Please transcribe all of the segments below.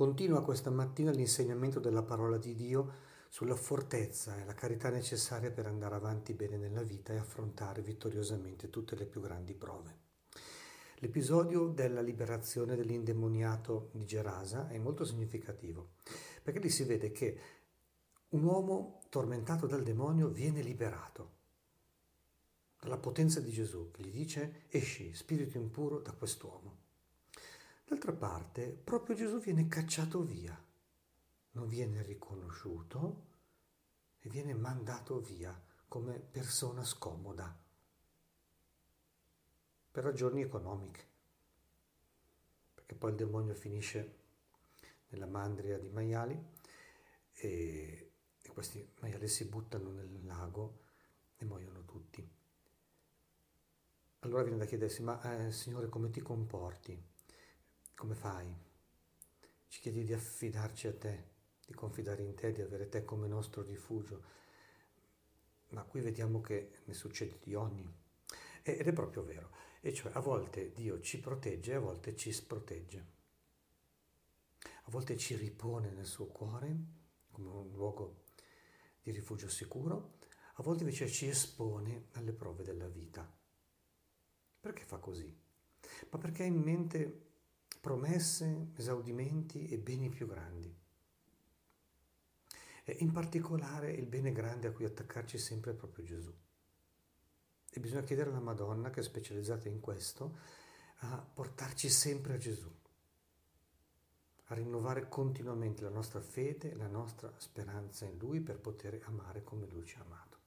Continua questa mattina l'insegnamento della parola di Dio sulla fortezza e la carità necessaria per andare avanti bene nella vita e affrontare vittoriosamente tutte le più grandi prove. L'episodio della liberazione dell'indemoniato di Gerasa è molto significativo, perché lì si vede che un uomo tormentato dal demonio viene liberato dalla potenza di Gesù, che gli dice esci, spirito impuro, da quest'uomo. D'altra parte, proprio Gesù viene cacciato via, non viene riconosciuto e viene mandato via come persona scomoda per ragioni economiche, perché poi il demonio finisce nella mandria di maiali e, e questi maiali si buttano nel lago e muoiono tutti. Allora viene da chiedersi, ma eh, Signore come ti comporti? Come fai? Ci chiedi di affidarci a te, di confidare in te, di avere te come nostro rifugio. Ma qui vediamo che ne succede di ogni. Ed è proprio vero. E cioè a volte Dio ci protegge a volte ci sprotegge. A volte ci ripone nel suo cuore come un luogo di rifugio sicuro, a volte invece ci espone alle prove della vita. Perché fa così? Ma perché ha in mente promesse, esaudimenti e beni più grandi. E in particolare il bene grande a cui attaccarci sempre è proprio Gesù. E bisogna chiedere alla Madonna, che è specializzata in questo, a portarci sempre a Gesù, a rinnovare continuamente la nostra fede, la nostra speranza in Lui per poter amare come Lui ci ha amato.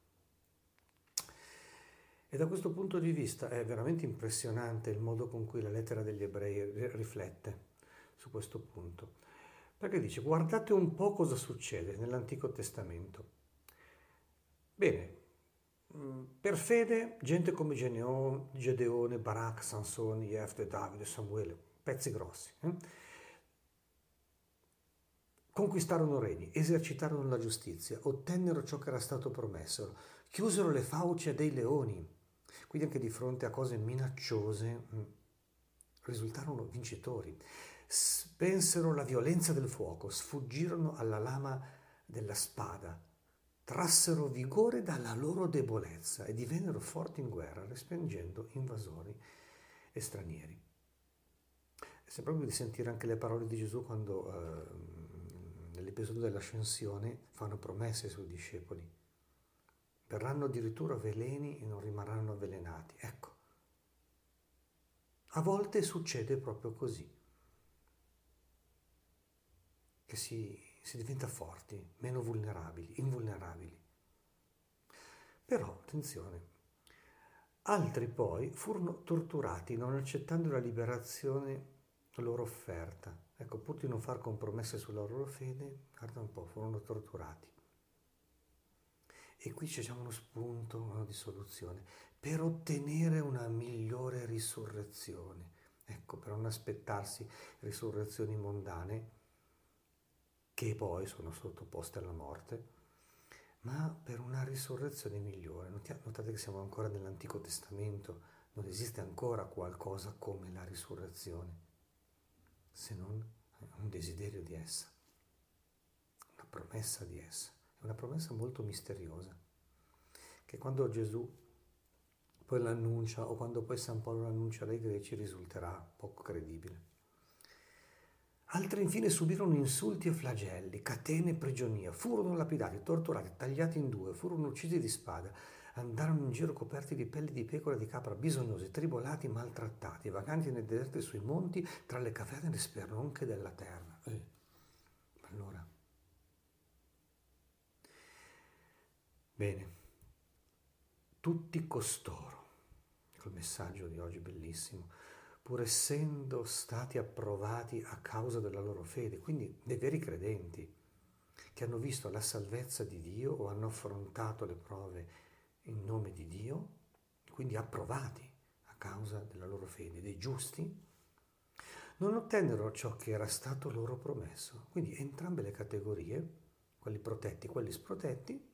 E da questo punto di vista è veramente impressionante il modo con cui la lettera degli ebrei riflette su questo punto. Perché dice, guardate un po' cosa succede nell'Antico Testamento. Bene, mm, per fede, gente come Gedeone, Barak, Sansone, Jefte, Davide, Samuele, pezzi grossi. Eh? Conquistarono regni, esercitarono la giustizia, ottennero ciò che era stato promesso, chiusero le fauci dei leoni, quindi anche di fronte a cose minacciose mm, risultarono vincitori. Spensero la violenza del fuoco, sfuggirono alla lama della spada, trassero vigore dalla loro debolezza e divennero forti in guerra, respingendo invasori e stranieri. Sembra proprio di sentire anche le parole di Gesù quando eh, nell'episodio dell'ascensione fanno promesse ai suoi discepoli verranno addirittura veleni e non rimarranno avvelenati. Ecco, a volte succede proprio così, che si, si diventa forti, meno vulnerabili, invulnerabili. Però, attenzione, altri poi furono torturati non accettando la liberazione loro offerta. Ecco, pur di non far compromesse sulla loro fede, guarda un po', furono torturati. E qui c'è già uno spunto di soluzione per ottenere una migliore risurrezione. Ecco, per non aspettarsi risurrezioni mondane che poi sono sottoposte alla morte, ma per una risurrezione migliore. Notate che siamo ancora nell'Antico Testamento, non esiste ancora qualcosa come la risurrezione, se non un desiderio di essa, una promessa di essa una promessa molto misteriosa, che quando Gesù poi l'annuncia o quando poi San Paolo l'annuncia ai greci risulterà poco credibile. Altri infine subirono insulti e flagelli, catene e prigionia, furono lapidati, torturati, tagliati in due, furono uccisi di spada, andarono in giro coperti di pelli di pecora e di capra, bisognosi, tribolati, maltrattati, vaganti nei deserti sui monti, tra le caverne e le spernonche della terra. Eh, allora, Bene, tutti costoro, ecco il messaggio di oggi bellissimo, pur essendo stati approvati a causa della loro fede, quindi dei veri credenti, che hanno visto la salvezza di Dio o hanno affrontato le prove in nome di Dio, quindi approvati a causa della loro fede, dei giusti, non ottennero ciò che era stato loro promesso. Quindi entrambe le categorie, quelli protetti e quelli sprotetti,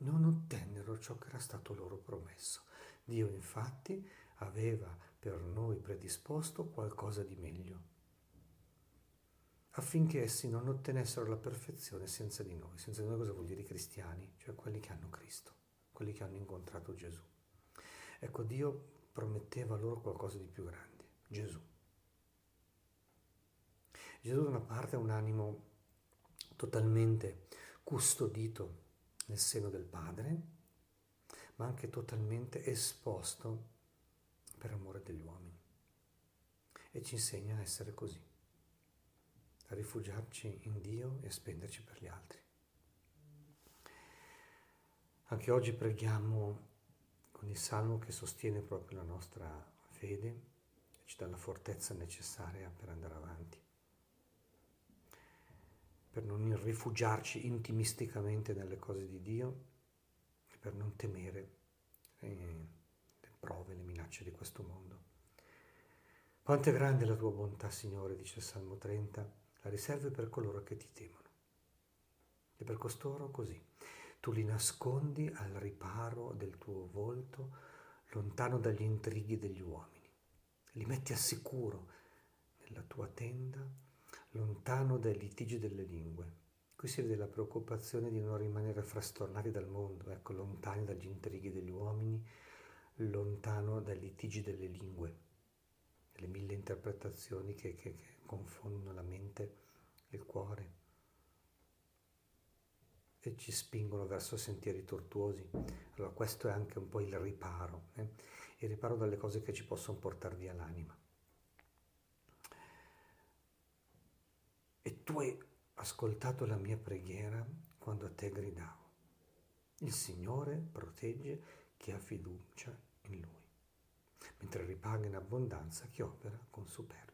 non ottennero ciò che era stato loro promesso. Dio infatti aveva per noi predisposto qualcosa di meglio. affinché essi non ottenessero la perfezione senza di noi. Senza di noi cosa vuol dire i cristiani? Cioè quelli che hanno Cristo, quelli che hanno incontrato Gesù. Ecco, Dio prometteva loro qualcosa di più grande, Gesù. Gesù da una parte ha un animo totalmente custodito nel seno del Padre, ma anche totalmente esposto per amore degli uomini. E ci insegna a essere così, a rifugiarci in Dio e a spenderci per gli altri. Anche oggi preghiamo con il salmo che sostiene proprio la nostra fede, ci dà la fortezza necessaria per andare avanti per non rifugiarci intimisticamente nelle cose di Dio e per non temere eh, le prove, le minacce di questo mondo. Quanto è grande la tua bontà, Signore, dice il Salmo 30, la riservi per coloro che ti temono. E per costoro così. Tu li nascondi al riparo del tuo volto, lontano dagli intrighi degli uomini. Li metti a sicuro nella tua tenda lontano dai litigi delle lingue. Qui si vede la preoccupazione di non rimanere frastornati dal mondo, ecco, lontani dagli intrighi degli uomini, lontano dai litigi delle lingue, le mille interpretazioni che, che, che confondono la mente e il cuore e ci spingono verso sentieri tortuosi. Allora questo è anche un po' il riparo, eh? il riparo dalle cose che ci possono portare via l'anima. E tu hai ascoltato la mia preghiera quando a te gridavo. Il Signore protegge chi ha fiducia in Lui, mentre ripaga in abbondanza chi opera con superbia.